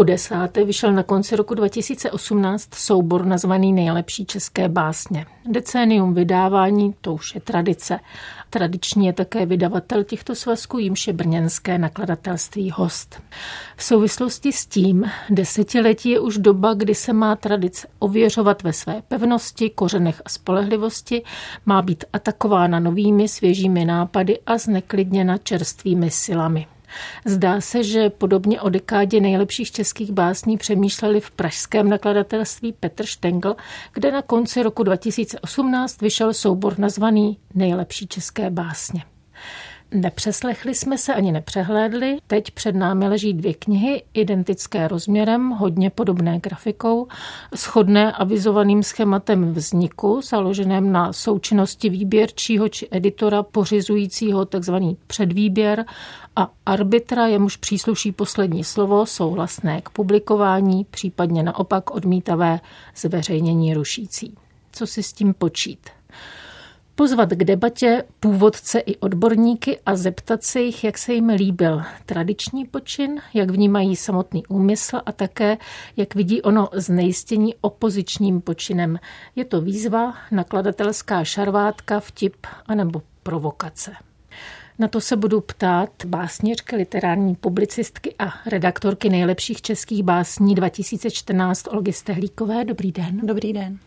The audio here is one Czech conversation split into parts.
Po desáté vyšel na konci roku 2018 soubor nazvaný Nejlepší české básně. Decénium vydávání, to už je tradice. Tradiční je také vydavatel těchto svazků, jimž je brněnské nakladatelství Host. V souvislosti s tím desetiletí je už doba, kdy se má tradice ověřovat ve své pevnosti, kořenech a spolehlivosti, má být atakována novými svěžími nápady a zneklidněna čerstvými silami. Zdá se, že podobně o dekádě nejlepších českých básní přemýšleli v pražském nakladatelství Petr Štengl, kde na konci roku 2018 vyšel soubor nazvaný Nejlepší české básně. Nepřeslechli jsme se ani nepřehlédli. Teď před námi leží dvě knihy, identické rozměrem, hodně podobné grafikou, shodné avizovaným schématem vzniku, založeném na součinnosti výběrčího či editora pořizujícího tzv. předvýběr a arbitra, jemuž přísluší poslední slovo, souhlasné k publikování, případně naopak odmítavé zveřejnění rušící. Co si s tím počít? Pozvat k debatě původce i odborníky a zeptat se jich, jak se jim líbil tradiční počin, jak vnímají samotný úmysl a také, jak vidí ono znejistění opozičním počinem. Je to výzva, nakladatelská šarvátka, vtip anebo provokace. Na to se budu ptát básněřky, literární publicistky a redaktorky nejlepších českých básní 2014 Olgy Stehlíkové. Dobrý den. Dobrý den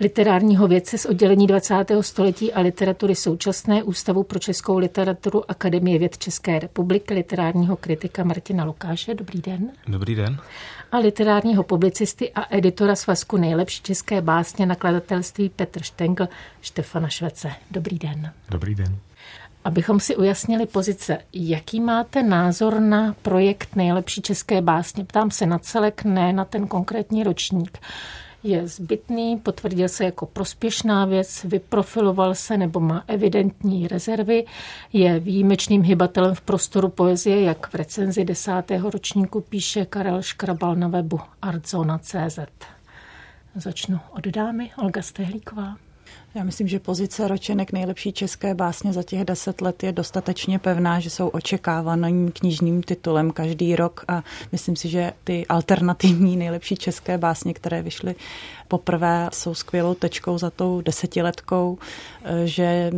literárního vědce z oddělení 20. století a literatury současné Ústavu pro českou literaturu Akademie věd České republiky, literárního kritika Martina Lukáše. Dobrý den. Dobrý den. A literárního publicisty a editora svazku nejlepší české básně nakladatelství Petr Štengl Štefana Švece. Dobrý den. Dobrý den. Abychom si ujasnili pozice, jaký máte názor na projekt Nejlepší české básně? Ptám se na celek, ne na ten konkrétní ročník je zbytný, potvrdil se jako prospěšná věc, vyprofiloval se nebo má evidentní rezervy, je výjimečným hybatelem v prostoru poezie, jak v recenzi desátého ročníku píše Karel Škrabal na webu artzona.cz. Začnu od dámy, Olga Stehlíková. Já myslím, že pozice ročenek nejlepší české básně za těch deset let je dostatečně pevná, že jsou očekávaným knižním titulem každý rok a myslím si, že ty alternativní nejlepší české básně, které vyšly poprvé, jsou skvělou tečkou za tou desetiletkou, že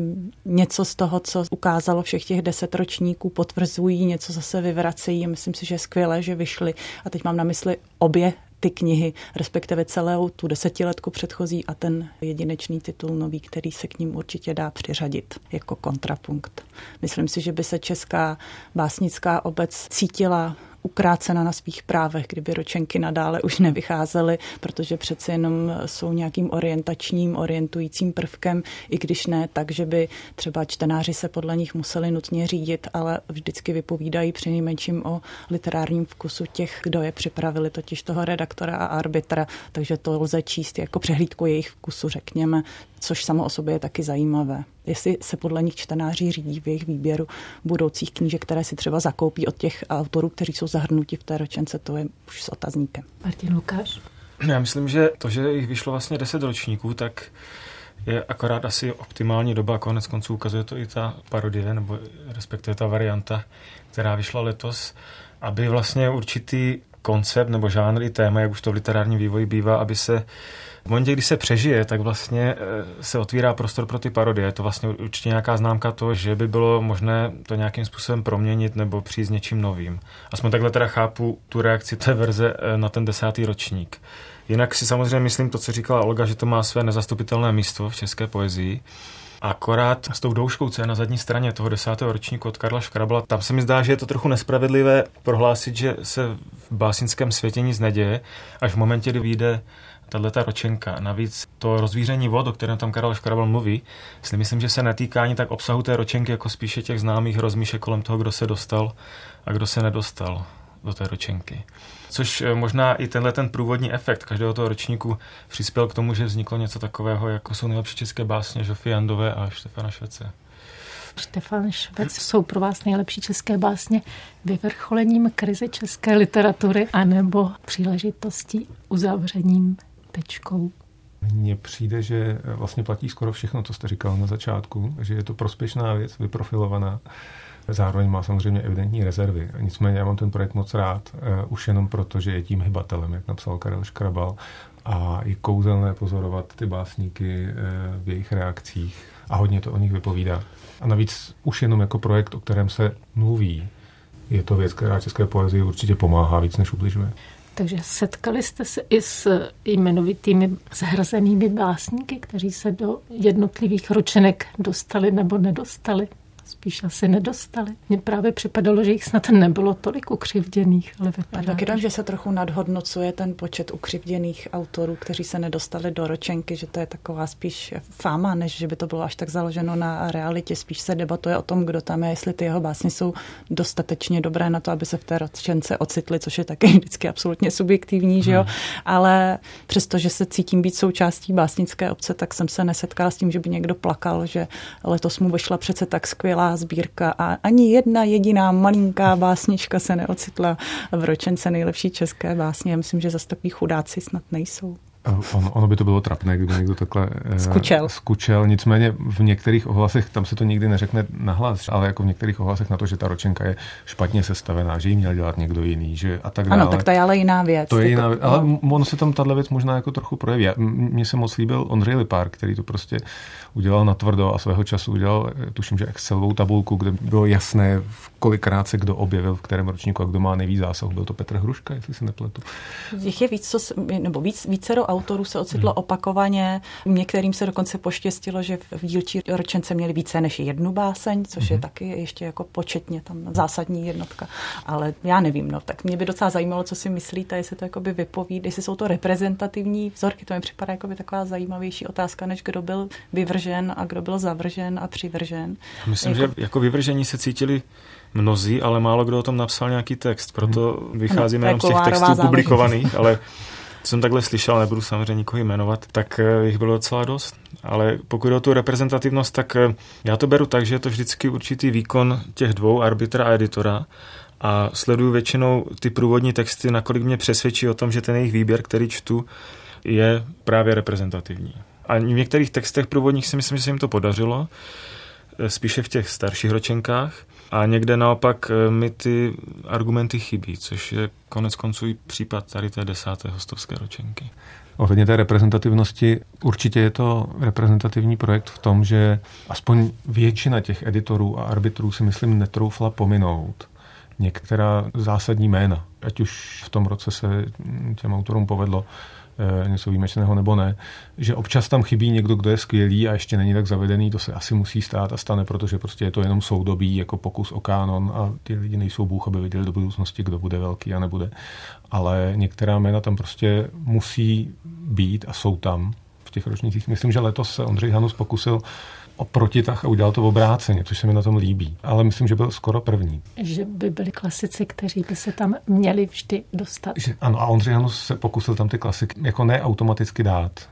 něco z toho, co ukázalo všech těch deset ročníků, potvrzují, něco zase vyvracejí. Myslím si, že je skvělé, že vyšly. A teď mám na mysli obě ty knihy, respektive celou tu desetiletku předchozí a ten jedinečný titul nový, který se k ním určitě dá přiřadit jako kontrapunkt. Myslím si, že by se česká básnická obec cítila ukrácena na svých právech, kdyby ročenky nadále už nevycházely, protože přece jenom jsou nějakým orientačním, orientujícím prvkem, i když ne tak, že by třeba čtenáři se podle nich museli nutně řídit, ale vždycky vypovídají při nejmenším o literárním vkusu těch, kdo je připravili, totiž toho redaktora a arbitra, takže to lze číst jako přehlídku jejich vkusu, řekněme, což samo o sobě je taky zajímavé. Jestli se podle nich čtenáři řídí v jejich výběru budoucích knížek, které si třeba zakoupí od těch autorů, kteří jsou zahrnuti v té ročence, to je už s otazníkem. Martin Lukáš? Já myslím, že to, že jich vyšlo vlastně 10 ročníků, tak je akorát asi optimální doba, konec konců ukazuje to i ta parodie, nebo respektive ta varianta, která vyšla letos, aby vlastně určitý koncept nebo žánr i téma, jak už to v literárním vývoji bývá, aby se v momentě, kdy se přežije, tak vlastně eh, se otvírá prostor pro ty parodie. Je to vlastně určitě nějaká známka toho, že by bylo možné to nějakým způsobem proměnit nebo přijít s něčím novým. Aspoň takhle teda chápu tu reakci té verze eh, na ten desátý ročník. Jinak si samozřejmě myslím to, co říkala Olga, že to má své nezastupitelné místo v české poezii. Akorát s tou douškou, co je na zadní straně toho desátého ročníku od Karla Škrabla, tam se mi zdá, že je to trochu nespravedlivé prohlásit, že se v básnickém světě nic neděje, až v momentě, kdy vyjde tato ročenka. Navíc to rozvíření vod, o kterém tam Karel Škrabal mluví, si myslím, že se netýká ani tak obsahu té ročenky, jako spíše těch známých rozmíšek kolem toho, kdo se dostal a kdo se nedostal do té ročenky. Což eh, možná i tenhle ten průvodní efekt každého toho ročníku přispěl k tomu, že vzniklo něco takového, jako jsou nejlepší české básně Žofy Jandové a Štefana Švece. Štefan Švec jsou pro vás nejlepší české básně vyvrcholením krize české literatury anebo příležitostí uzavřením tečkou? Mně přijde, že vlastně platí skoro všechno, co jste říkal na začátku, že je to prospěšná věc, vyprofilovaná. Zároveň má samozřejmě evidentní rezervy. Nicméně já mám ten projekt moc rád, uh, už jenom proto, že je tím hybatelem, jak napsal Karel Škrabal. A je kouzelné pozorovat ty básníky uh, v jejich reakcích a hodně to o nich vypovídá. A navíc už jenom jako projekt, o kterém se mluví, je to věc, která české poezii určitě pomáhá víc, než ubližuje. Takže setkali jste se i s jmenovitými zhrzenými básníky, kteří se do jednotlivých ročenek dostali nebo nedostali? Spíš asi nedostali. Mně právě připadalo, že jich snad nebylo tolik ukřivděných, ale vypadá. Taky to, že se trochu nadhodnocuje ten počet ukřivděných autorů, kteří se nedostali do ročenky, že to je taková spíš fáma, než že by to bylo až tak založeno na realitě. Spíš se debatuje o tom, kdo tam je, jestli ty jeho básně jsou dostatečně dobré na to, aby se v té ročence ocitli, což je taky vždycky absolutně subjektivní, hmm. že jo. Hmm. Ale přesto, že se cítím být součástí básnické obce, tak jsem se nesetkala s tím, že by někdo plakal, že letos mu vyšla přece tak skvělá skvělá sbírka a ani jedna jediná malinká básnička se neocitla v ročence nejlepší české básně. Já myslím, že zase takový chudáci snad nejsou. On, ono by to bylo trapné, kdyby někdo takhle uh, skučel. skučel. Nicméně v některých ohlasech, tam se to nikdy neřekne nahlas, ale jako v některých ohlasech na to, že ta ročenka je špatně sestavená, že ji měl dělat někdo jiný, že a tak dále. Ano, tak to je ale jiná věc. To je jiná věc, ale no. ono se tam tahle věc možná jako trochu projeví. Mně se moc líbil Ondřej Lipár, který to prostě udělal na tvrdo a svého času udělal, eh, tuším, že Excelovou tabulku, kde bylo jasné, kolikrát se kdo objevil, v kterém ročníku a kdo má nejvíc zásah. Byl to Petr Hruška, jestli se nepletu. Jich je víc, co, nebo víc, vícero autorů se ocitlo hmm. opakovaně. Některým se dokonce poštěstilo, že v dílčí ročence měli více než jednu báseň, což hmm. je taky ještě jako početně tam zásadní jednotka. Ale já nevím, no, tak mě by docela zajímalo, co si myslíte, jestli to jakoby vypovídá, jestli jsou to reprezentativní vzorky, to mi připadá jako by taková zajímavější otázka, než kdo byl vyvržen a kdo byl zavržen a přivržen. Já myslím, jako... že jako vyvržení se cítili mnozí, ale málo kdo o tom napsal nějaký text, proto hmm. vycházíme no, jenom z těch textů publikovaných, ale jsem takhle slyšel, nebudu samozřejmě nikoho jmenovat, tak eh, jich bylo docela dost. Ale pokud jde o tu reprezentativnost, tak eh, já to beru tak, že je to vždycky určitý výkon těch dvou, arbitra a editora, a sleduju většinou ty průvodní texty, nakolik mě přesvědčí o tom, že ten jejich výběr, který čtu, je právě reprezentativní. A v některých textech průvodních si myslím, že se jim to podařilo, eh, spíše v těch starších ročenkách. A někde naopak eh, mi ty argumenty chybí, což je konec konců i případ tady té desáté hostovské ročenky. Ohledně té reprezentativnosti, určitě je to reprezentativní projekt v tom, že aspoň většina těch editorů a arbitrů si myslím netroufla pominout některá zásadní jména. Ať už v tom roce se těm autorům povedlo něco výjimečného nebo ne, že občas tam chybí někdo, kdo je skvělý a ještě není tak zavedený, to se asi musí stát a stane, protože prostě je to jenom soudobí jako pokus o kánon a ty lidi nejsou bůh, aby viděli do budoucnosti, kdo bude velký a nebude. Ale některá jména tam prostě musí být a jsou tam v těch ročnících. Myslím, že letos se Ondřej Hanus pokusil protitah a udělal to v obráceně, což se mi na tom líbí. Ale myslím, že byl skoro první. Že by byli klasici, kteří by se tam měli vždy dostat. Že, ano, a Ondřej Janus se pokusil tam ty klasiky jako ne automaticky dát.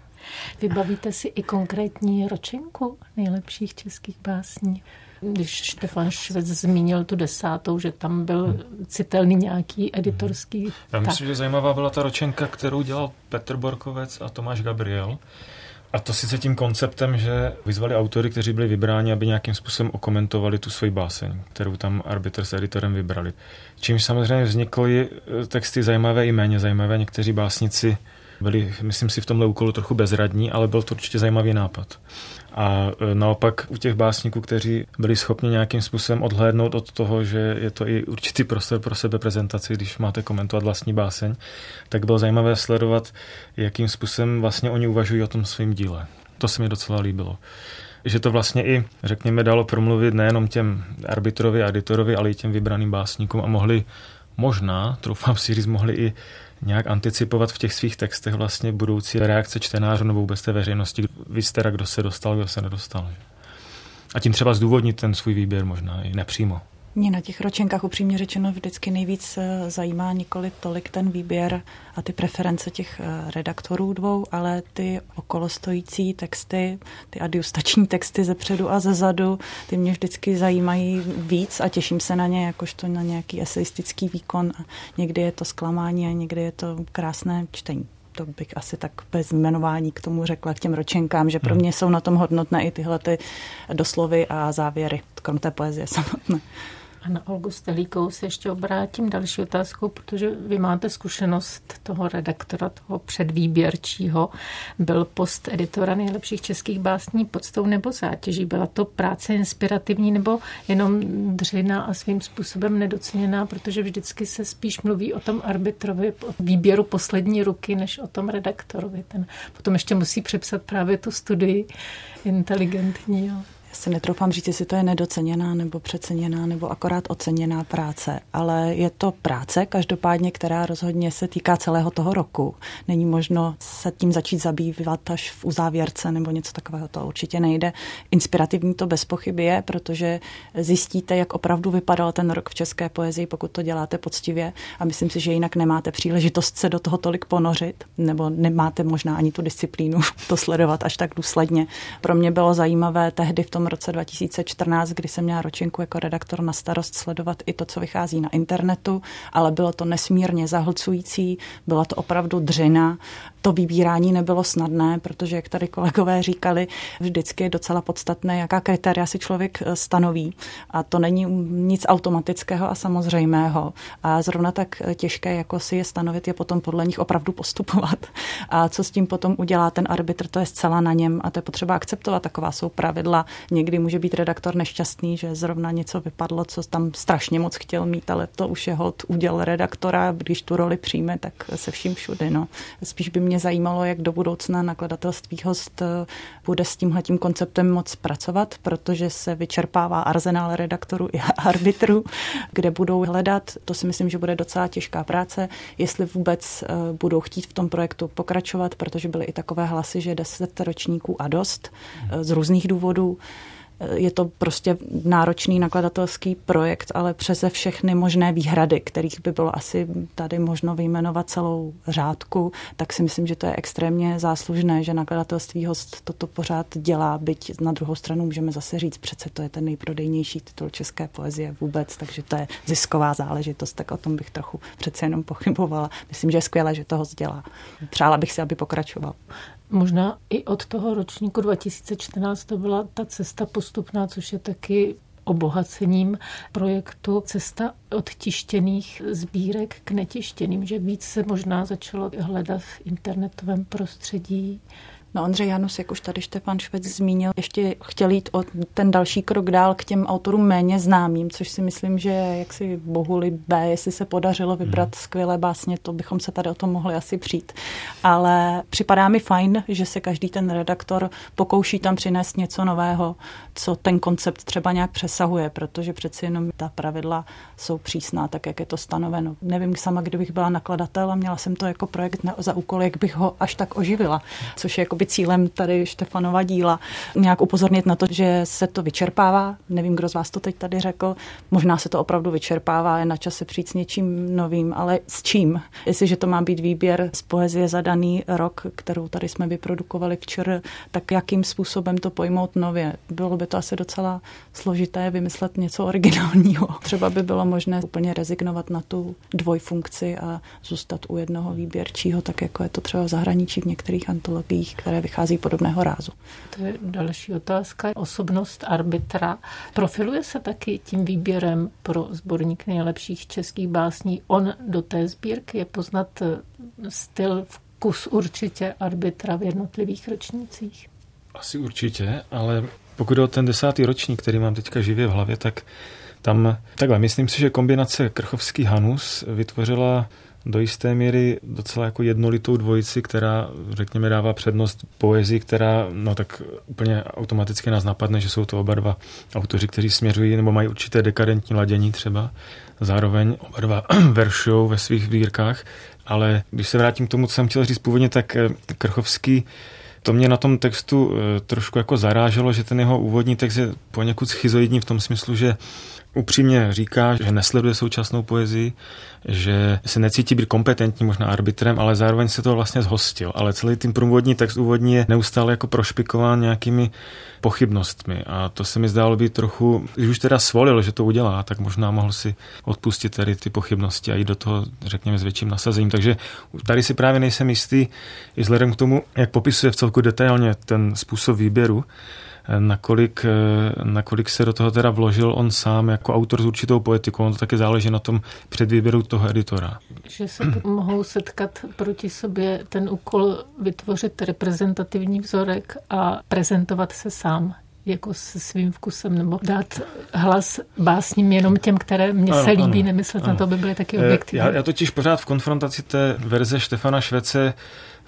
Vybavíte si i konkrétní ročenku nejlepších českých básní? Když Štefan Švec zmínil tu desátou, že tam byl hmm. citelný nějaký editorský... Já myslím, tak. že zajímavá byla ta ročenka, kterou dělal Petr Borkovec a Tomáš Gabriel. A to sice tím konceptem, že vyzvali autory, kteří byli vybráni, aby nějakým způsobem okomentovali tu svoji báseň, kterou tam arbitr s editorem vybrali. Čímž samozřejmě vznikly eh, texty zajímavé i méně zajímavé. Někteří básnici byli, myslím si, v tomhle úkolu trochu bezradní, ale byl to určitě zajímavý nápad. A e, naopak u těch básníků, kteří byli schopni nějakým způsobem odhlédnout od toho, že je to i určitý prostor pro sebe prezentaci, když máte komentovat vlastní báseň, tak bylo zajímavé sledovat, jakým způsobem vlastně oni uvažují o tom svém díle. To se mi docela líbilo že to vlastně i, řekněme, dalo promluvit nejenom těm arbitrovi a editorovi, ale i těm vybraným básníkům a mohli možná, troufám si říct, mohli i nějak anticipovat v těch svých textech vlastně budoucí reakce čtenářů nebo vůbec té veřejnosti, jste kdo se dostal, kdo se nedostal. A tím třeba zdůvodnit ten svůj výběr možná i nepřímo. Mě na těch ročenkách upřímně řečeno vždycky nejvíc eh, zajímá nikoli tolik ten výběr a ty preference těch eh, redaktorů dvou, ale ty okolostojící texty, ty adiustační texty ze předu a ze zadu, ty mě vždycky zajímají víc a těším se na ně jakožto na nějaký eseistický výkon. A někdy je to zklamání a někdy je to krásné čtení to bych asi tak bez jmenování k tomu řekla, k těm ročenkám, že pro hmm. mě jsou na tom hodnotné i tyhle ty doslovy a závěry, krom té poezie samotné. A na Olgu Stelíkou se ještě obrátím další otázkou, protože vy máte zkušenost toho redaktora, toho předvýběrčího. Byl post editora nejlepších českých básní podstou nebo zátěží? Byla to práce inspirativní nebo jenom dřina a svým způsobem nedoceněná, protože vždycky se spíš mluví o tom arbitrovi, o výběru poslední ruky, než o tom redaktorovi. Ten potom ještě musí přepsat právě tu studii inteligentní. Jo. Já si netroufám říct, jestli to je nedoceněná nebo přeceněná nebo akorát oceněná práce, ale je to práce každopádně, která rozhodně se týká celého toho roku. Není možno se tím začít zabývat až v uzávěrce nebo něco takového, to určitě nejde. Inspirativní to bez pochyby je, protože zjistíte, jak opravdu vypadal ten rok v české poezii, pokud to děláte poctivě a myslím si, že jinak nemáte příležitost se do toho tolik ponořit, nebo nemáte možná ani tu disciplínu to sledovat až tak důsledně. Pro mě bylo zajímavé tehdy v tom tom roce 2014, kdy jsem měla ročinku jako redaktor na starost sledovat i to, co vychází na internetu, ale bylo to nesmírně zahlcující, byla to opravdu dřina to vybírání nebylo snadné, protože, jak tady kolegové říkali, vždycky je docela podstatné, jaká kritéria si člověk eh, stanoví. A to není nic automatického a samozřejmého. A zrovna tak eh, těžké, jako si je stanovit, je potom podle nich opravdu postupovat. A co s tím potom udělá ten arbitr, to je zcela na něm a to je potřeba akceptovat. Taková jsou pravidla. Někdy může být redaktor nešťastný, že zrovna něco vypadlo, co tam strašně moc chtěl mít, ale to už je hod uděl redaktora, když tu roli přijme, tak se vším všude. No. Spíš by mě zajímalo, jak do budoucna nakladatelství host eh, bude s tímhletím konceptem moc pracovat, protože se vyčerpává arzenál redaktorů i arbitrů, kde budou hledat. To si myslím, že bude docela těžká práce, jestli vůbec eh, budou chtít v tom projektu pokračovat, protože byly i takové hlasy, že deset ročníků a dost eh, z různých důvodů. Je to prostě náročný nakladatelský projekt, ale přeze všechny možné výhrady, kterých by bylo asi tady možno vyjmenovat celou řádku, tak si myslím, že to je extrémně záslužné, že nakladatelství host toto pořád dělá, byť na druhou stranu můžeme zase říct, přece to je ten nejprodejnější titul české poezie vůbec, takže to je zisková záležitost, tak o tom bych trochu přece jenom pochybovala. Myslím, že je skvělé, že to host dělá. Přála bych si, aby pokračoval. Možná i od toho ročníku 2014 to byla ta cesta postupná, což je taky obohacením projektu. Cesta od tištěných sbírek k netištěným, že víc se možná začalo hledat v internetovém prostředí No Ondřej Janus, jak už tady Štefan Švec zmínil, ještě chtěl jít o ten další krok dál k těm autorům méně známým, což si myslím, že jak si bohu libé, jestli se podařilo vybrat hmm. skvělé básně, to bychom se tady o tom mohli asi přijít. Ale připadá mi fajn, že se každý ten redaktor pokouší tam přinést něco nového, co ten koncept třeba nějak přesahuje, protože přeci jenom ta pravidla jsou přísná, tak jak je to stanoveno. Nevím sama, kdybych byla nakladatel a měla jsem to jako projekt na, za úkol, jak bych ho až tak oživila, což je jako jakoby cílem tady Štefanova díla nějak upozornit na to, že se to vyčerpává. Nevím, kdo z vás to teď tady řekl. Možná se to opravdu vyčerpává, je na čase přijít s něčím novým, ale s čím? Jestliže to má být výběr z poezie za daný rok, kterou tady jsme vyprodukovali včera, tak jakým způsobem to pojmout nově? Bylo by to asi docela složité vymyslet něco originálního. Třeba by bylo možné úplně rezignovat na tu dvojfunkci a zůstat u jednoho výběrčího, tak jako je to třeba v zahraničí v některých antologiích, které vychází podobného rázu. To je další otázka. Osobnost arbitra profiluje se taky tím výběrem pro sborník nejlepších českých básní. On do té sbírky je poznat eh, styl, vkus určitě arbitra v jednotlivých ročnících. Asi určitě, ale pokud o ten desátý ročník, který mám teďka živě v hlavě, tak tam, takhle, myslím si, že kombinace Krchovský Hanus vytvořila do jisté míry docela jako jednolitou dvojici, která, řekněme, dává přednost poezii, která, no tak úplně automaticky nás napadne, že jsou to oba dva autoři, kteří směřují nebo mají určité dekadentní ladění třeba. Zároveň oba dva veršou ve svých výrkách, ale když se vrátím k tomu, co jsem chtěl říct původně, tak eh, Krchovský to mě na tom textu eh, trošku jako zaráželo, že ten jeho úvodní text je poněkud schizoidní v tom smyslu, že upřímně říká, že nesleduje současnou poezii, že se necítí být kompetentní možná arbitrem, ale zároveň se to vlastně zhostil. Ale celý ten průvodní text úvodní je neustále jako prošpikován nějakými pochybnostmi a to se mi zdálo být trochu, když už teda svolil, že to udělá, tak možná mohl si odpustit tady ty pochybnosti a jít do toho, řekněme, s větším nasazením. Takže tady si právě nejsem jistý, i vzhledem k tomu, jak popisuje v celku detailně ten způsob výběru, nakolik, nakolik se do toho teda vložil on sám jako autor s určitou poetikou. On to taky záleží na tom předvýběru toho editora. Že se mohou setkat proti sobě ten úkol vytvořit reprezentativní vzorek a prezentovat se sám jako se svým vkusem, nebo dát hlas básním jenom těm, které mě ano, se líbí, ano, nemyslet ano. na to, by byly taky objektivní. Já, já totiž pořád v konfrontaci té verze Štefana Švece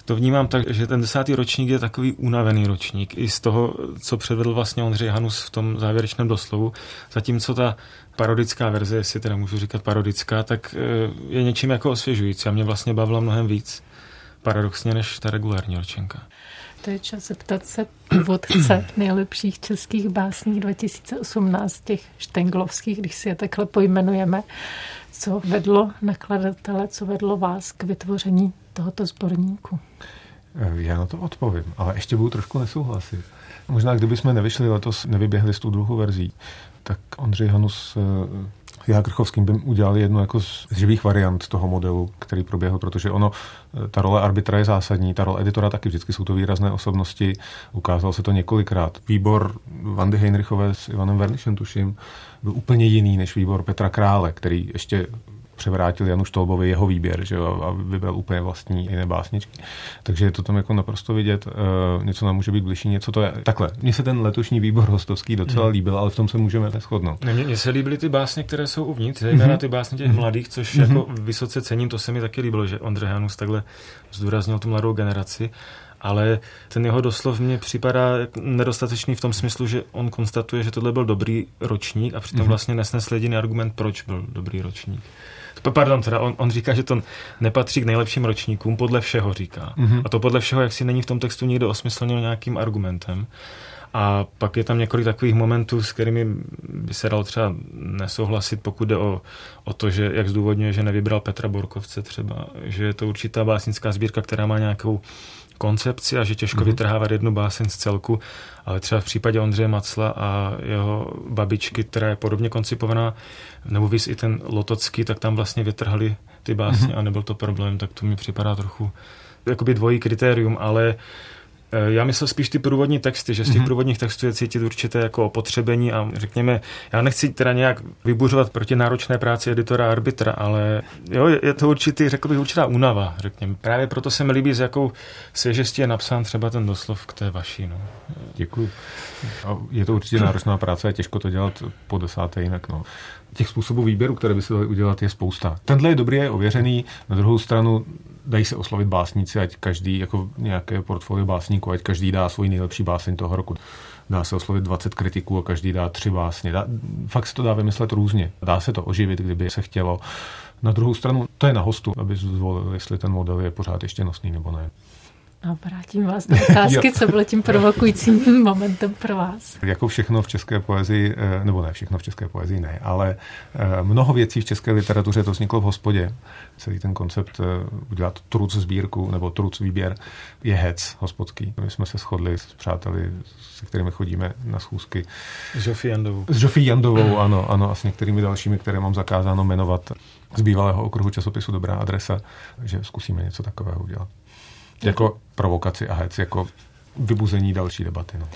to vnímám tak, že ten desátý ročník je takový unavený ročník i z toho, co předvedl vlastně Ondřej Hanus v tom závěrečném doslovu. Zatímco ta parodická verze, jestli teda můžu říkat parodická, tak eh, je něčím jako osvěžující a mě vlastně bavila mnohem víc paradoxně než ta regulární ročenka. To je čas zeptat se původce nejlepších českých básní 2018, těch štenglovských, když si je takhle pojmenujeme. Co vedlo nakladatele, co vedlo vás k vytvoření tohoto sborníku? Eh, já na to odpovím, ale ještě budu trošku nesouhlasit. Možná kdybychom nevyšli letos, nevyběhli s tou druhou verzí, tak Ondřej Hanus eh, já Krchovským bym udělali jednu jako z živých variant toho modelu, který proběhl, protože ono, eh, ta role arbitra je zásadní, ta role editora taky vždycky jsou to výrazné osobnosti, ukázalo se to několikrát. Výbor Vandy Heinrichové s Ivanem Vernišem, tuším, byl úplně jiný než výbor Petra Krále, který ještě převrátil Janu Štolbovi jeho výběr že jo, a vybral úplně vlastní jiné básničky. Takže je to tam jako naprosto vidět, uh, něco nám může být bližší, něco to je. Takhle, mně se ten letošní výbor hostovský docela mm. líbil, ale v tom se můžeme neschodnout. Mně se líbily ty básně, které jsou uvnitř, zejména mm-hmm. ty básně těch mm-hmm. mladých, což mm-hmm. jako vysoce cením, to se mi taky líbilo, že Ondřej Hanus takhle zdůraznil tu mladou generaci ale ten jeho doslov mně připadá nedostatečný v tom smyslu, že on konstatuje, že tohle byl dobrý ročník a přitom mm-hmm. vlastně nesnesl jediný argument, proč byl dobrý ročník. Pardon, teda on, on říká, že to nepatří k nejlepším ročníkům, podle všeho říká. Mm-hmm. A to podle všeho, jak si není v tom textu nikdo osmyslnil nějakým argumentem. A pak je tam několik takových momentů, s kterými by se dalo třeba nesouhlasit, pokud jde o, o to, že jak zdůvodňuje, že nevybral Petra Borkovce třeba, že je to určitá básnická sbírka, která má nějakou koncepci a že těžko mm-hmm. vytrhávat jednu báseň z celku, ale třeba v případě Ondřeje Macla a jeho babičky, která je podobně koncipovaná, nebo víc i ten Lotocký, tak tam vlastně vytrhali ty básně mm-hmm. a nebyl to problém, tak to mi připadá trochu jakoby dvojí kritérium, ale já myslel spíš ty průvodní texty, že z těch mm-hmm. průvodních textů je cítit určité jako opotřebení a řekněme, já nechci teda nějak vybuřovat proti náročné práci editora a arbitra, ale jo, je to určitý, řekl bych, určitá únava, řekněme. Právě proto se mi líbí, s jakou svěžestí je napsán třeba ten doslov k té vaší. No. Děkuji. A je to určitě náročná práce a těžko to dělat po desáté jinak. No. Těch způsobů výběru, které by se daly udělat, je spousta. Tenhle je dobrý, je ověřený. Na druhou stranu dají se oslovit básníci, ať každý, jako nějaké portfolio básníků, ať každý dá svůj nejlepší báseň toho roku. Dá se oslovit 20 kritiků a každý dá tři básně. Dá, fakt se to dá vymyslet různě. Dá se to oživit, kdyby se chtělo. Na druhou stranu, to je na hostu, aby zvolil, jestli ten model je pořád ještě nosný nebo ne. A vrátím vás do otázky, co bylo tím provokujícím momentem pro vás. Jako všechno v české poezii, eh, nebo ne všechno v české poezii ne, ale eh, mnoho věcí v české literatuře to vzniklo v hospodě. Celý ten koncept eh, udělat truc sbírku nebo truc výběr je hec hospodský. My jsme se shodli s přáteli, se kterými chodíme na schůzky. S Žofí Jandovou. S Žofí Jandovou, ano, ano, a s některými dalšími, které mám zakázáno jmenovat z bývalého okruhu časopisu Dobrá adresa, že zkusíme něco takového udělat. Jako provokaci a hec, jako vybuzení další debaty. No.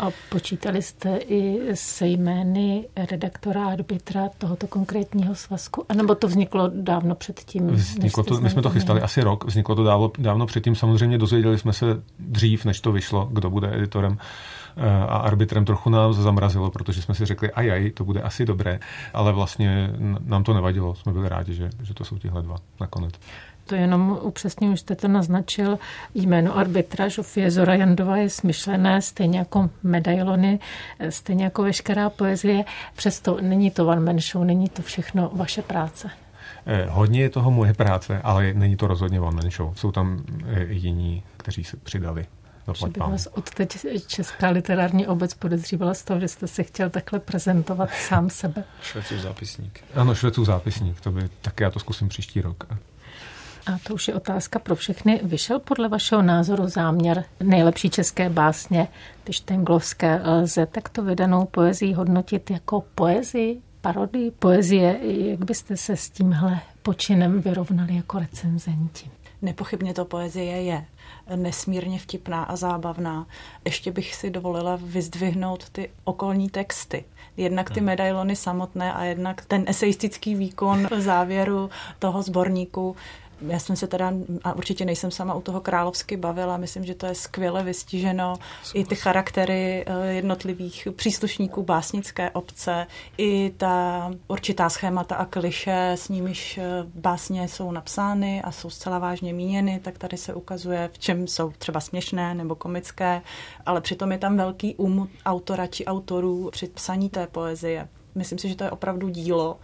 A počítali jste i se jmény redaktora a arbitra tohoto konkrétního svazku? A nebo to vzniklo dávno předtím? Vzniklo to, my jsme to chystali asi rok, vzniklo to dávno, dávno předtím. Samozřejmě dozvěděli jsme se dřív, než to vyšlo, kdo bude editorem eh, a arbitrem trochu nás zamrazilo, protože jsme si řekli, ajaj, to bude asi dobré, ale vlastně nám to nevadilo. Jsme byli rádi, že, že to jsou tihle dva nakonec to jenom upřesně už jste to naznačil. Jméno arbitra Žofie Zora Jandová je smyšlené, stejně jako medailony, stejně jako veškerá poezie. Přesto není to one man show, není to všechno vaše práce. Eh, hodně je toho moje práce, ale není to rozhodně one man show. Jsou tam eh, jiní, kteří se přidali Že by vás odteď Česká literární obec podezřívala z toho, že jste se chtěl takhle prezentovat sám sebe. Švecův zápisník. Ano, Švecův zápisník, to by, tak já to zkusím příští rok. A to už je otázka pro všechny. Vyšel podle vašeho názoru záměr nejlepší české básně, když ten glovské lze takto vydanou poezii hodnotit jako poezii, parodii poezie? Jak byste se s tímhle počinem vyrovnali jako recenzenti? Nepochybně to poezie je nesmírně vtipná a zábavná. Ještě bych si dovolila vyzdvihnout ty okolní texty. Jednak ty medailony samotné a jednak ten eseistický výkon závěru toho sborníku já jsem se teda, a určitě nejsem sama u toho královsky bavila, myslím, že to je skvěle vystiženo. I ty charaktery eh, jednotlivých příslušníků básnické obce, i ta určitá schémata a kliše, s nimiž eh, básně jsou napsány a jsou zcela vážně míněny, tak tady se ukazuje, v čem jsou třeba směšné nebo komické, ale přitom je tam velký um autora či autorů při psaní té poezie. Myslím si, že to je opravdu dílo,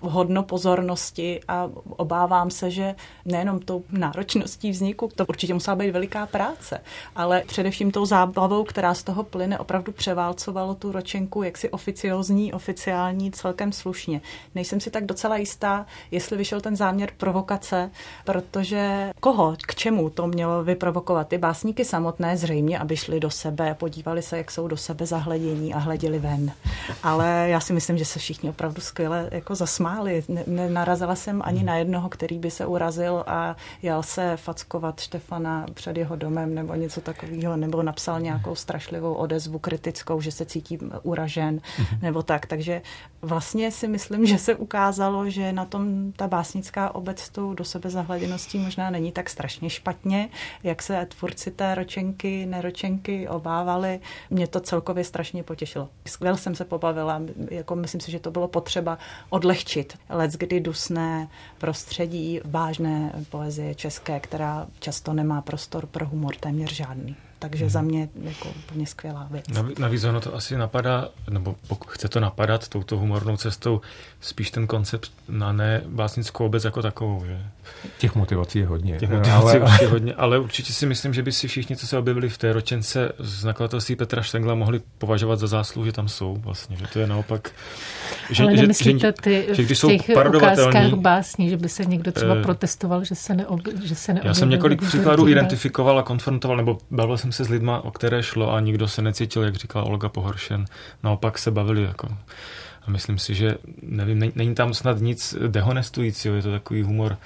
hodno pozornosti a obávám se, že nejenom tou náročností vzniku, to určitě musela být veliká práce, ale především tou zábavou, která z toho plyne, opravdu převálcovalo tu ročenku jaksi oficiozní, oficiální, celkem slušně. Nejsem si tak docela jistá, jestli vyšel ten záměr provokace, protože koho, k čemu to mělo vyprovokovat? Ty básníky samotné zřejmě, aby šli do sebe, podívali se, jak jsou do sebe zahledění a hleděli ven. Ale já si myslím, že se všichni opravdu skvěle jako zasmáli smáli. Nenarazila jsem ani na jednoho, který by se urazil a jel se fackovat Štefana před jeho domem nebo něco takového, nebo napsal nějakou strašlivou odezvu kritickou, že se cítí uražen hmm. nebo tak. Takže vlastně si myslím, že se ukázalo, že na tom ta básnická obec tou do sebe zahleděností možná není tak strašně špatně, jak se tvůrci té ročenky, neročenky obávali. Mě to celkově strašně potěšilo. Skvěl jsem se pobavila, jako myslím si, že to bylo potřeba odlehčit řešit let kdy dusné prostředí vážné poezie české, která často nemá prostor pro humor téměř žádný. Takže hmm. za mě jako úplně skvělá věc. Navíc ono to asi napadá, nebo pokud chce to napadat touto humornou cestou, spíš ten koncept na ne básnickou obec jako takovou. Že? Těch motivací je hodně. Těch motivací ale... je hodně, ale určitě si myslím, že by si všichni, co se objevili v té ročence z nakladatelství Petra Štengla, mohli považovat za zásluhu, že tam jsou vlastně. Že to je naopak... Že, ale nemyslíte že, ty že, že v těch ukázkách básní, že by se někdo třeba uh, protestoval, že se, neob, že se neobjevil? Já jsem několik příkladů identifikoval a konfrontoval, nebo bavil jsem se s lidma, o které šlo a nikdo se necítil, jak říkala Olga Pohoršen. Naopak se bavili jako a myslím si, že nevím, není tam snad nic dehonestujícího, je to takový humor,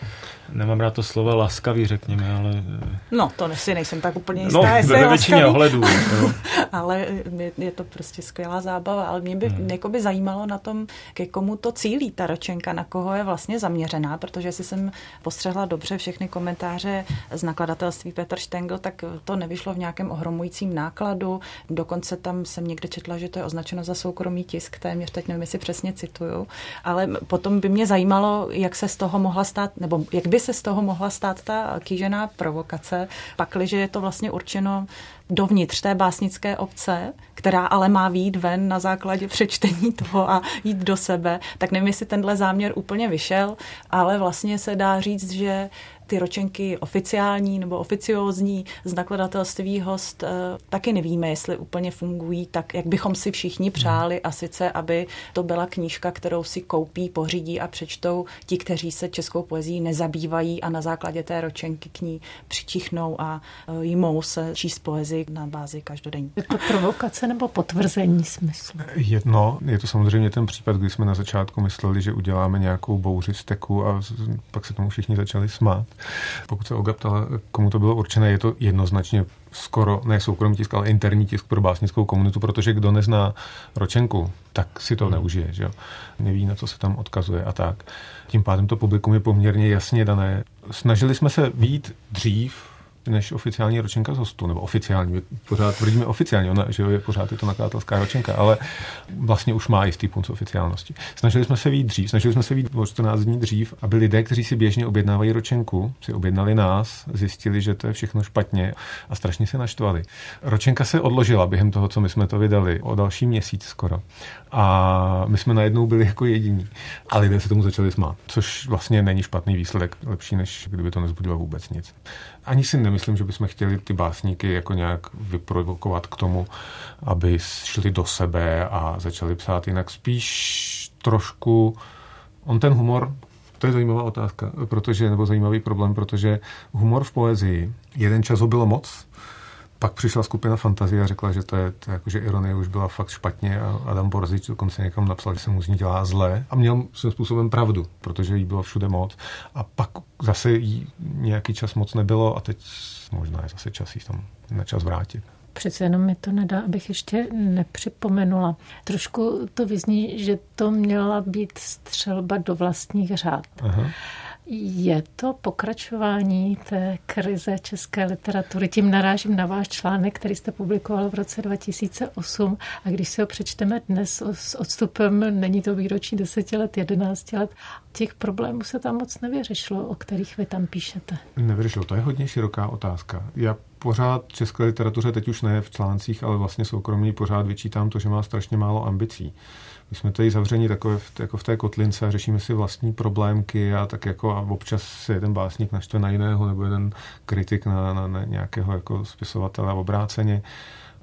nemám rád to slovo laskavý, řekněme, ale... No, to si nejsem tak úplně jistá, no, jestli ve většině ohledů. ale je, je, to prostě skvělá zábava, ale mě by hmm. jako by zajímalo na tom, ke komu to cílí ta ročenka, na koho je vlastně zaměřená, protože jestli jsem postřehla dobře všechny komentáře z nakladatelství Petr Štengl, tak to nevyšlo v nějakém ohromujícím nákladu, dokonce tam jsem někde četla, že to je označeno za soukromý tisk, téměř teď nevím, jestli přesně cituju, ale potom by mě zajímalo, jak se z toho mohla stát, nebo jak by se z toho mohla stát ta kýžená provokace, pakliže je to vlastně určeno dovnitř té básnické obce, která ale má výjít ven na základě přečtení toho a jít do sebe, tak nevím, jestli tenhle záměr úplně vyšel, ale vlastně se dá říct, že ty ročenky oficiální nebo oficiózní z nakladatelství host eh, taky nevíme, jestli úplně fungují tak, jak bychom si všichni přáli a sice, aby to byla knížka, kterou si koupí, pořídí a přečtou ti, kteří se českou poezí nezabývají a na základě té ročenky k ní přičichnou a eh, jmou se číst poezii na bázi každodenní. Je to provokace nebo potvrzení smyslu? Jedno, je to samozřejmě ten případ, kdy jsme na začátku mysleli, že uděláme nějakou bouři steku a pak se tomu všichni začali smát. Pokud se Olga ptala, komu to bylo určené, je to jednoznačně skoro ne soukromý tisk, ale interní tisk pro básnickou komunitu, protože kdo nezná ročenku, tak si to hmm. neužije, že jo? neví, na co se tam odkazuje a tak. Tím pádem to publikum je poměrně jasně dané. Snažili jsme se výjít dřív, než oficiální ročenka z hostu, nebo oficiální, pořád tvrdíme oficiálně, ona, že je pořád je to nakladatelská ročenka, ale vlastně už má jistý punc oficiálnosti. Snažili jsme se výjít dřív, snažili jsme se výjít o 14 dní dřív, aby lidé, kteří si běžně objednávají ročenku, si objednali nás, zjistili, že to je všechno špatně a strašně se naštvali. Ročenka se odložila během toho, co my jsme to vydali, o další měsíc skoro. A my jsme najednou byli jako jediní. A lidé se tomu začali smát, což vlastně není špatný výsledek, lepší, než kdyby to nezbudilo vůbec nic. Ani si nemyslím, že bychom chtěli ty básníky jako nějak vyprovokovat k tomu, aby šli do sebe a začali psát jinak. Spíš trošku, on ten humor, to je zajímavá otázka, protože, nebo zajímavý problém, protože humor v poezii, jeden čas ho bylo moc, pak přišla skupina Fantazie a řekla, že to je, to jako, že ironie už byla fakt špatně a Adam Borzič dokonce někam napsal, že se mu z ní dělá zlé a měl svým způsobem pravdu, protože jí bylo všude moc a pak zase jí nějaký čas moc nebylo a teď možná je zase čas jí tam na čas vrátit. Přece jenom mi to nedá, abych ještě nepřipomenula. Trošku to vyzní, že to měla být střelba do vlastních řád. Aha. Je to pokračování té krize české literatury. Tím narážím na váš článek, který jste publikoval v roce 2008 a když si ho přečteme dnes s odstupem, není to výročí 10 let, 11 let, těch problémů se tam moc nevyřešilo, o kterých vy tam píšete. Nevyřešilo, to je hodně široká otázka. Já pořád české literatuře, teď už ne v článcích, ale vlastně soukromí pořád vyčítám to, že má strašně málo ambicí. My jsme tady zavření takové jako v té kotlince a řešíme si vlastní problémky a tak jako a občas se jeden básník naštve na jiného nebo jeden kritik na, na, na nějakého jako spisovatele a obráceně.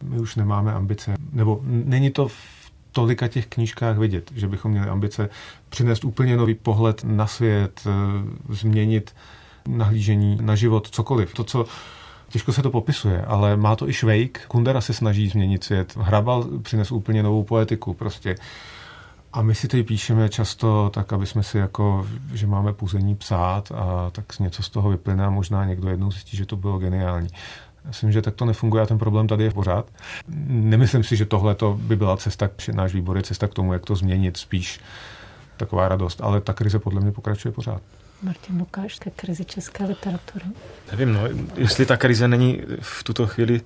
My už nemáme ambice, nebo není to v tolika těch knížkách vidět, že bychom měli ambice přinést úplně nový pohled na svět, eh, změnit nahlížení na život, cokoliv. To, co Těžko se to popisuje, ale má to i Švejk. Kundera se snaží změnit svět. Hrabal přines úplně novou poetiku prostě. A my si tady píšeme často tak, aby jsme si jako, že máme půzení psát a tak něco z toho vyplyne a možná někdo jednou zjistí, že to bylo geniální. Myslím, že tak to nefunguje a ten problém tady je pořád. Nemyslím si, že tohle by byla cesta, náš výbor je cesta k tomu, jak to změnit, spíš taková radost, ale ta krize podle mě pokračuje pořád. Martin Lukáš ke krizi české literatury? Nevím, no, jestli ta krize není v tuto chvíli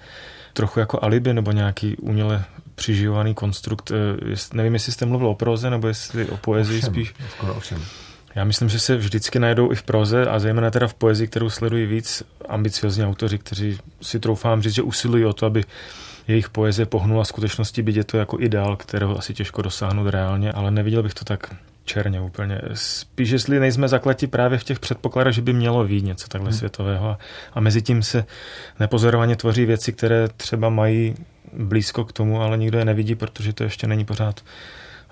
trochu jako alibi nebo nějaký uměle přiživovaný konstrukt. Eh, nevím, jestli jste mluvil o proze nebo jestli o poezii ovšem, spíš. Skoro ovšem. Já myslím, že se vždycky najdou i v proze a zejména teda v poezii, kterou sledují víc ambiciozní autoři, kteří si troufám říct, že usilují o to, aby jejich poezie pohnula skutečnosti, byť je to jako ideál, kterého asi těžko dosáhnout reálně, ale neviděl bych to tak černě úplně. Spíš, jestli nejsme zakleti právě v těch předpokladech, že by mělo být něco takhle hmm. světového a, a mezi tím se nepozorovaně tvoří věci, které třeba mají blízko k tomu, ale nikdo je nevidí, protože to ještě není pořád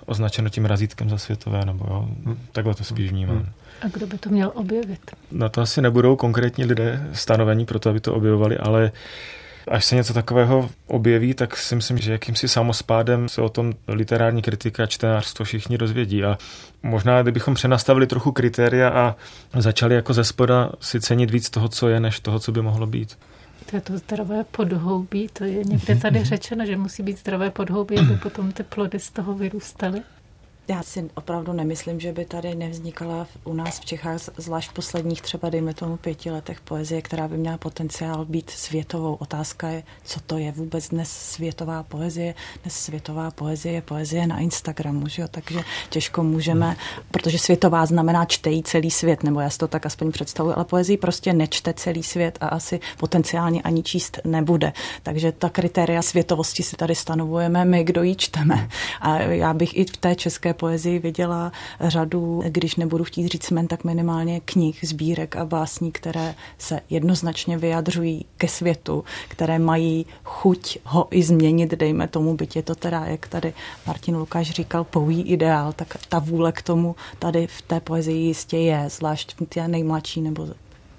označeno tím razítkem za světové, nebo jo, hmm. takhle to spíš vnímám. Hmm. A kdo by to měl objevit? Na to asi nebudou konkrétní lidé stanovení pro to, aby to objevovali, ale Až se něco takového objeví, tak si myslím, že jakýmsi samospádem se o tom literární kritika a čtenářstvo všichni dozvědí. A možná, kdybychom přenastavili trochu kritéria a začali jako ze spoda si cenit víc toho, co je, než toho, co by mohlo být. To je to zdravé podhoubí, to je někde tady řečeno, že musí být zdravé podhoubí, aby potom ty plody z toho vyrůstaly. Já si opravdu nemyslím, že by tady nevznikala u nás v Čechách, zvlášť v posledních třeba, dejme tomu, pěti letech poezie, která by měla potenciál být světovou. Otázka je, co to je vůbec dnes světová poezie. Dnes světová poezie je poezie na Instagramu, že jo? takže těžko můžeme, protože světová znamená čtejí celý svět, nebo já si to tak aspoň představuji, ale poezii prostě nečte celý svět a asi potenciálně ani číst nebude. Takže ta kritéria světovosti si tady stanovujeme my, kdo ji čteme. A já bych i v té české poezii viděla řadu, když nebudu chtít říct men, tak minimálně knih, sbírek a básní, které se jednoznačně vyjadřují ke světu, které mají chuť ho i změnit, dejme tomu, byť je to teda, jak tady Martin Lukáš říkal, pouhý ideál, tak ta vůle k tomu tady v té poezii jistě je, zvlášť v té nejmladší nebo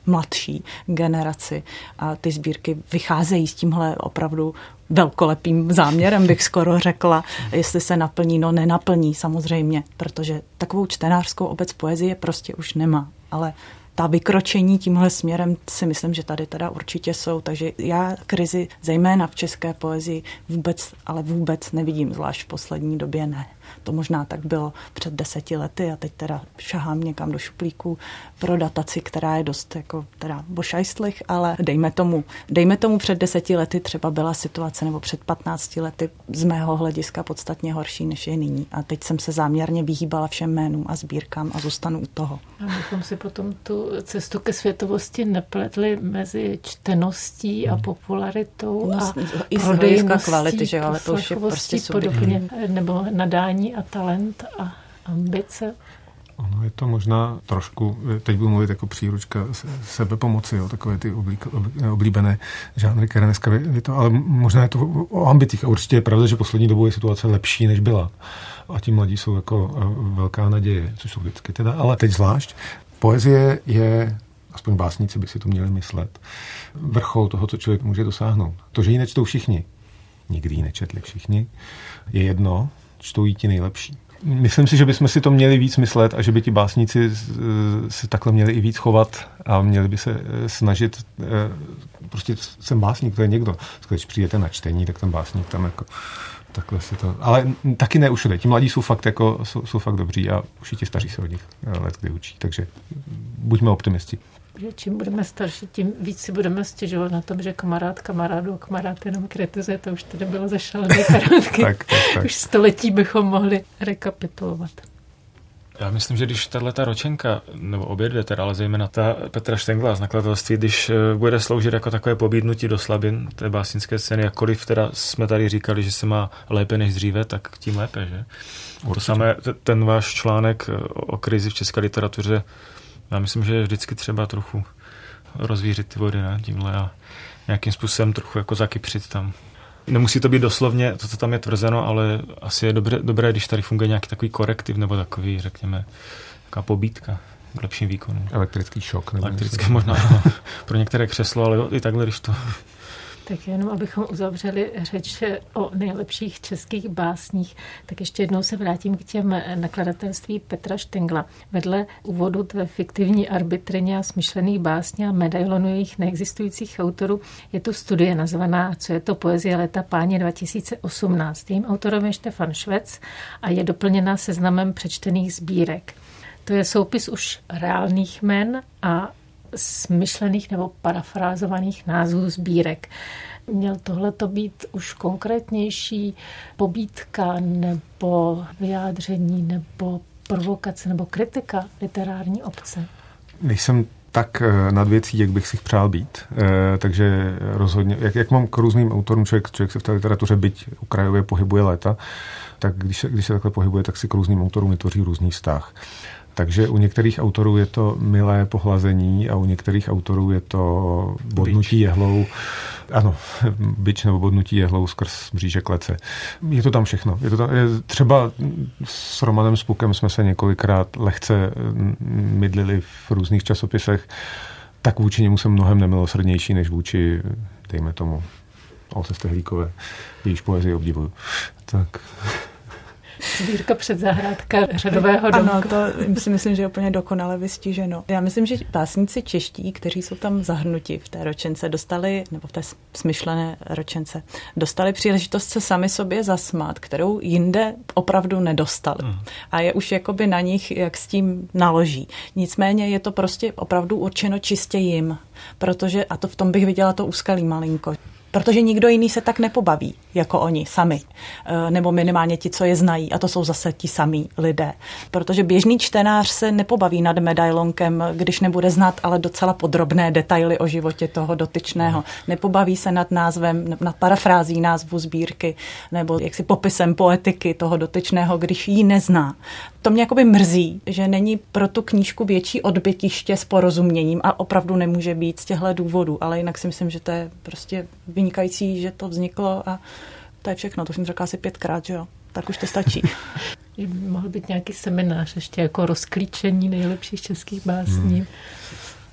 mladší generaci. A ty sbírky vycházejí s tímhle opravdu velkolepým záměrem, bych skoro řekla. Jestli se naplní, no nenaplní samozřejmě, protože takovou čtenářskou obec poezie prostě už nemá. Ale ta vykročení tímhle směrem si myslím, že tady teda určitě jsou. Takže já krizi, zejména v české poezii, vůbec, ale vůbec nevidím, zvlášť v poslední době ne. To možná tak bylo před deseti lety a teď teda šahám někam do šuplíku pro dataci, která je dost jako teda bošajstlich, ale dejme tomu, dejme tomu před deseti lety třeba byla situace nebo před 15 lety z mého hlediska podstatně horší, než je nyní. A teď jsem se záměrně vyhýbala všem jménům a sbírkám a zůstanu u toho. Abychom si potom tu cestu ke světovosti nepletli mezi čteností a hmm. popularitou no, a i z kvality, že jo, ale to už je prostě podobně, nebo nadání a talent a ambice. Ono je to možná trošku, teď budu mluvit jako příručka sebepomoci, jo, takové ty oblíbené žánry, které dneska je to, ale možná je to o ambicích a určitě je pravda, že poslední dobou je situace lepší, než byla. A ti mladí jsou jako e, velká naděje, což jsou vždycky teda, ale teď zvlášť. Poezie je, aspoň básníci by si to měli myslet, vrchol toho, co člověk může dosáhnout. To, že ji nečtou všichni, nikdy ji nečetli všichni, je jedno, čtou ji ti nejlepší. Myslím si, že bychom si to měli víc myslet a že by ti básníci se takhle měli i víc chovat a měli by se eh, snažit, eh, prostě jsem básník, to je někdo. Když přijete na čtení, tak ten básník tam jako takhle si to... Ale taky ne všude. Ti mladí jsou fakt, jako, jsou, jsou fakt dobří a už i ti staří se od nich eh, let kdy učí. Takže buďme optimisti že čím budeme starší, tím víc si budeme stěžovat na tom, že kamarád kamarádu a kamarád jenom kritizuje. To už tady bylo ze šalené kamarádky. tak, tak, tak. Už století bychom mohli rekapitulovat. Já myslím, že když tahle ta ročenka, nebo obě dvě teda, ale zejména ta Petra Štengla z nakladatelství, když eh, bude sloužit jako takové pobídnutí do slabin té básnické scény, jakkoliv teda jsme tady říkali, že se má lépe než dříve, tak tím lépe, že? Určitě. To samé, ten váš článek eh, o krizi v české literatuře já myslím, že je vždycky třeba trochu rozvířit ty vody ne, tímhle a nějakým způsobem trochu jako zakypřit tam. Nemusí to být doslovně to, co tam je tvrzeno, ale asi je dobré, dobré když tady funguje nějaký takový korektiv nebo takový, řekněme, taková pobítka k lepším výkonům. Elektrický šok. Nebo Elektrický možná pro některé křeslo, ale i takhle, když to tak jenom abychom uzavřeli řeč o nejlepších českých básních, tak ještě jednou se vrátím k těm nakladatelství Petra Štengla. Vedle úvodu tvé fiktivní arbitrině a smyšlených básní a medailonu jejich neexistujících autorů je tu studie nazvaná Co je to poezie leta páně 2018. Jejím autorem je Štefan Švec a je doplněna seznamem přečtených sbírek. To je soupis už reálných men a smyšlených nebo parafrázovaných názvů sbírek. Měl tohle to být už konkrétnější pobídka nebo vyjádření nebo provokace nebo kritika literární obce? Nejsem tak eh, nad věcí, jak bych si přál být. E, takže rozhodně, jak, jak mám k různým autorům, člověk, člověk se v té literatuře byť ukrajově pohybuje léta, tak když když se takhle pohybuje, tak si k různým autorům vytvoří různý vztah. Takže u některých autorů je to milé pohlazení a u některých autorů je to bodnutí jehlou. Ano, byč nebo bodnutí jehlou skrz bříže klece. Je to tam všechno. Je to tam, je, třeba s Romanem Spukem jsme se několikrát lehce mydlili v různých časopisech, tak vůči němu jsem mnohem nemilosrdnější, než vůči, dejme tomu, Olce Stehlíkové, jejíž poezii obdivuju. Tak... Sbírka před zahrádka řadového domu. Ano, to si myslím, že je úplně dokonale vystiženo. Já myslím, že básníci čeští, kteří jsou tam zahrnuti v té ročence, dostali, nebo v té smyšlené ročence, dostali příležitost se sami sobě zasmát, kterou jinde opravdu nedostali. Hmm. A je už jakoby na nich, jak s tím naloží. Nicméně je to prostě opravdu určeno čistě jim, protože, a to v tom bych viděla to úskalí malinko, protože nikdo jiný se tak nepobaví jako oni sami, eh, nebo minimálně ti, co je znají, a to jsou zase ti samí lidé. Protože běžný čtenář se nepobaví nad medailonkem, když nebude znát ale docela podrobné detaily o životě toho dotyčného. Nepobaví se nad názvem, nad parafrází názvu sbírky, nebo jaksi popisem poetiky toho dotyčného, když ji nezná. To mě jakoby mrzí, že není pro tu knížku větší odbytiště s porozuměním a opravdu nemůže být z těchto důvodů, ale jinak si myslím, že to je prostě vynikající, že to vzniklo a to je všechno. To jsem řekla asi pětkrát, že jo. Tak už to stačí. že by mohl být nějaký seminář ještě jako rozklíčení nejlepších českých básní. Hmm.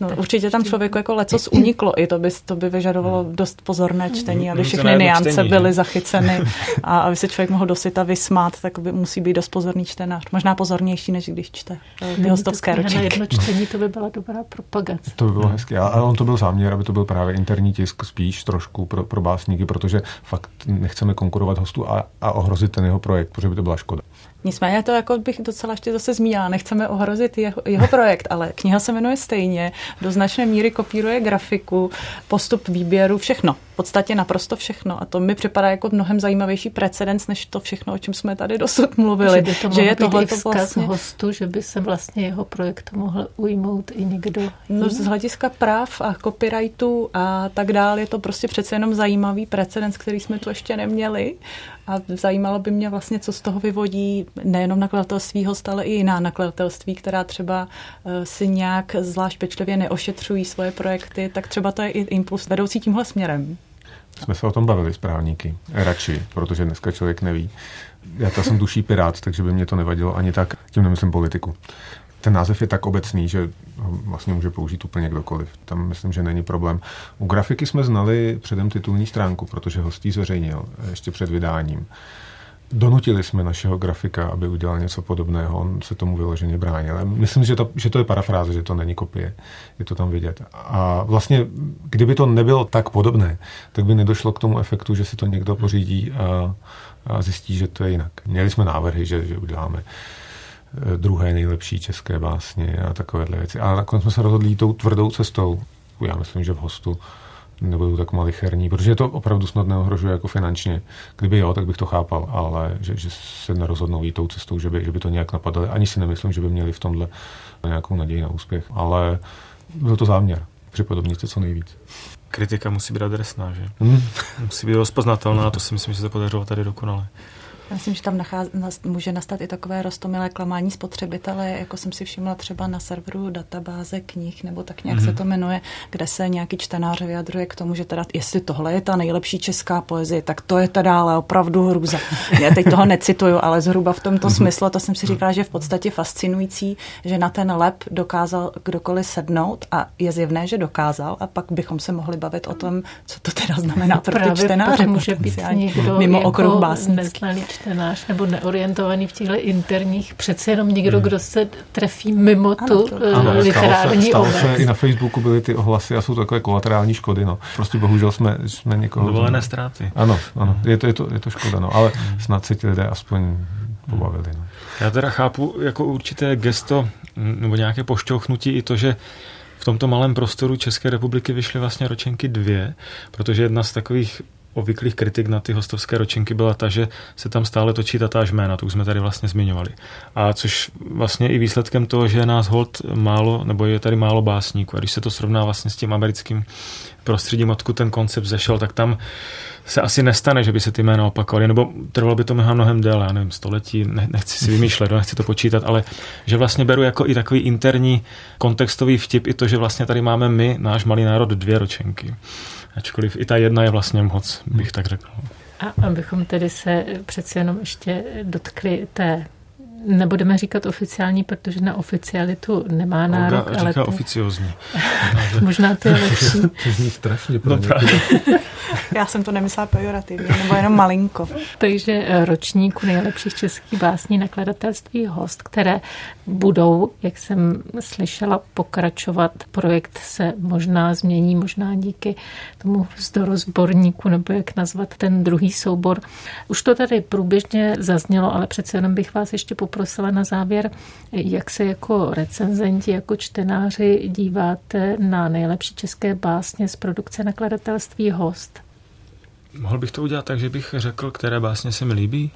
No, určitě tam člověku jako lecos uniklo. I to by, to by vyžadovalo hmm. dost pozorné čtení, aby všechny niance byly zachyceny a aby se člověk mohl dosyta vysmát, tak by musí být dost pozorný čtenář. Možná pozornější, než když čte ty hostovské ročníky. Na jedno čtení to by byla dobrá propagace. To by bylo hezké. Ale on to byl záměr, aby to byl právě interní tisk spíš trošku pro, pro básníky, protože fakt nechceme konkurovat hostu a, a ohrozit ten jeho projekt, protože by to byla škoda. Nicméně to jako bych docela ještě zase zmínila. Nechceme ohrozit jeho, jeho projekt, ale kniha se jmenuje stejně, do značné míry kopíruje grafiku, postup výběru, všechno v podstatě naprosto všechno. A to mi připadá jako mnohem zajímavější precedens, než to všechno, o čem jsme tady dosud mluvili. Že, by to že je tohle to vlastně... hostu, že by se vlastně jeho projektu mohl ujmout i někdo No, z hlediska práv a copyrightu a tak dále je to prostě přece jenom zajímavý precedens, který jsme tu ještě neměli. A zajímalo by mě vlastně, co z toho vyvodí nejenom nakladatelství host, ale i jiná nakladatelství, která třeba eh, si nějak zvlášť pečlivě neošetřují svoje projekty, tak třeba to je i impuls vedoucí tímhle směrem. Jsme se o tom bavili s právníky, radši, protože dneska člověk neví. Já to jsem duší pirát, takže by mě to nevadilo ani tak, tím nemyslím politiku. Ten název je tak obecný, že vlastně může použít úplně kdokoliv. Tam myslím, že není problém. U grafiky jsme znali předem titulní stránku, protože hostí zveřejnil ještě před vydáním. Donutili jsme našeho grafika, aby udělal něco podobného. On se tomu vyloženě bránil. Myslím, že to, že to je parafráze, že to není kopie. Je to tam vidět. A vlastně, kdyby to nebylo tak podobné, tak by nedošlo k tomu efektu, že si to někdo pořídí a, a zjistí, že to je jinak. Měli jsme návrhy, že, že uděláme druhé nejlepší české básně a takovéhle věci. Ale nakonec jsme se rozhodli tou tvrdou cestou. Já myslím, že v hostu nebudou tak malicherní, protože to opravdu snad neohrožuje jako finančně. Kdyby jo, tak bych to chápal, ale že, že se nerozhodnou jít tou cestou, že by, že by to nějak napadali. Ani si nemyslím, že by měli v tomhle nějakou naději na úspěch, ale byl to záměr. Připodobnit se co nejvíc. Kritika musí být adresná, že? Hmm. musí být rozpoznatelná to si myslím, že se podařilo tady dokonale. Já myslím, že tam nacház, může nastat i takové rostomilé klamání spotřebitele, jako jsem si všimla třeba na serveru databáze knih, nebo tak nějak mm-hmm. se mhm. to jmenuje, kde se nějaký čtenář vyjadruje k tomu, že teda, jestli tohle je ta nejlepší česká poezie, tak to je teda ale opravdu hrůza. Já teď toho necituju, ale zhruba v tomto mm-hmm. smyslu, to jsem si říkala, že je v podstatě fascinující, že na ten lep dokázal kdokoliv sednout a je zjevné, že dokázal a pak bychom se mohli bavit o tom, co to teda znamená pro ty čtenáře. Může být někdo mimo jako okruh básnický čtenář nebo neorientovaný v těchto interních, přece jenom někdo, hmm. kdo se trefí mimo ano, tu to, ano, literární stalo se, stalo se, i na Facebooku byly ty ohlasy a jsou takové kolaterální škody. No. Prostě bohužel jsme, jsme někoho... Dovolené ztráty. Ano, ano, je to, je to, je to škoda, no. ale hmm. snad se ti lidé aspoň pobavili. No. Já teda chápu jako určité gesto nebo nějaké pošťouchnutí i to, že v tomto malém prostoru České republiky vyšly vlastně ročenky dvě, protože jedna z takových obvyklých kritik na ty hostovské ročenky byla ta, že se tam stále točí tatáž jména, to už jsme tady vlastně zmiňovali. A což vlastně i výsledkem toho, že je nás hold málo, nebo je tady málo básníků. A když se to srovná vlastně s tím americkým prostředím, odkud ten koncept zešel, tak tam se asi nestane, že by se ty jména opakovaly, nebo trvalo by to mnohem, mnohem déle, já nevím, století, ne, nechci si vymýšlet, no, nechci to počítat, ale že vlastně beru jako i takový interní kontextový vtip i to, že vlastně tady máme my, náš malý národ, dvě ročenky. Ačkoliv i ta jedna je vlastně moc, bych tak řekl. A abychom tedy se přeci jenom ještě dotkli té nebudeme říkat oficiální, protože na oficialitu nemá nárok. Olga ale říká to... oficiozní. Možná to je lepší. to zní strašně pro no, Já jsem to nemyslela pejorativně, nebo jenom malinko. Takže eh, ročníku nejlepších českých básní nakladatelství host, které budou, jak jsem slyšela, pokračovat. Projekt se možná změní, možná díky tomu vzdorozborníku, nebo jak nazvat ten druhý soubor. Už to tady průběžně zaznělo, ale přece jenom bych vás ještě poprosila na závěr, jak se jako recenzenti, jako čtenáři díváte na nejlepší české básně z produkce nakladatelství Host. Mohl bych to udělat tak, že bych řekl, které básně se mi líbí?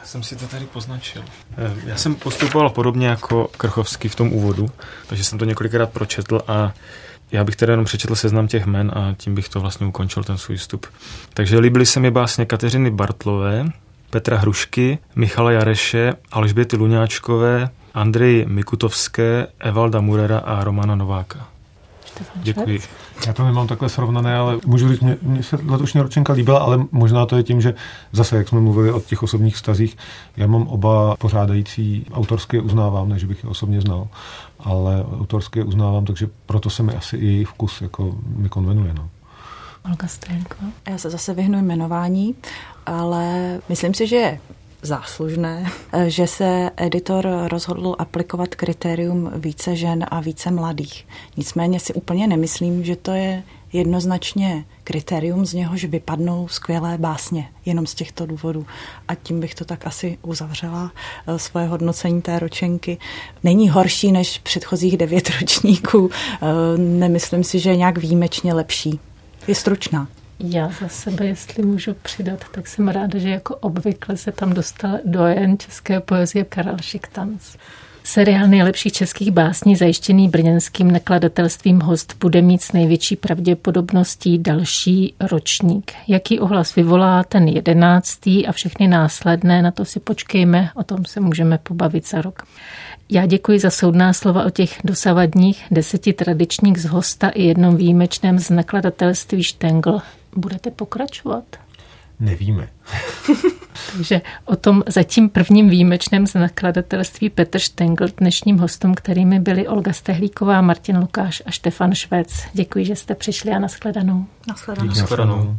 Já jsem si to tady poznačil. Eh, já jsem postupoval podobně jako Krchovský v tom úvodu, takže jsem to několikrát pročetl a já bych teda jenom přečetl seznam těch men a tím bych to vlastně ukončil, ten svůj vstup. Takže líbily se mi básně Kateřiny Bartlové, Petra Hrušky, Michala Jareše, Alžběty Luňáčkové, Andrej Mikutovské, Evalda Murera a Romana Nováka. Děkuji. Já to nemám takhle srovnané, ale můžu říct, mě, mě se letošní ročenka líbila, ale možná to je tím, že zase, jak jsme mluvili o těch osobních vztazích, já mám oba pořádající autorské uznávám, než bych je osobně znal, ale autorské uznávám, takže proto se mi asi i jejich vkus jako mi konvenuje. No. Olga Strenko. Já se zase vyhnu jmenování, ale myslím si, že je záslužné, že se editor rozhodl aplikovat kritérium více žen a více mladých. Nicméně si úplně nemyslím, že to je jednoznačně kritérium, z něhož vypadnou skvělé básně, jenom z těchto důvodů. A tím bych to tak asi uzavřela, eh, svoje hodnocení té ročenky. Není horší než předchozích devět ročníků. Eh, nemyslím si, že je nějak výjimečně lepší. Je stručná. Já za sebe, jestli můžu přidat, tak jsem ráda, že jako obvykle se tam dostal dojen české poezie Karel Šiktanc. Seriál nejlepších českých básní zajištěný brněnským nakladatelstvím Host bude mít s největší pravděpodobností další ročník. Jaký ohlas vyvolá ten jedenáctý a všechny následné, na to si počkejme, o tom se můžeme pobavit za rok. Já děkuji za soudná slova o těch dosavadních deseti tradičních z hosta i jednom výjimečném z nakladatelství Štengl. Budete pokračovat? Nevíme. Takže o tom zatím prvním výjimečném z nakladatelství Petr Štengl, dnešním hostům, kterými byli Olga Stehlíková, Martin Lukáš a Štefan Švec. Děkuji, že jste přišli a nashledanou. Nashledanou. Nashledanou.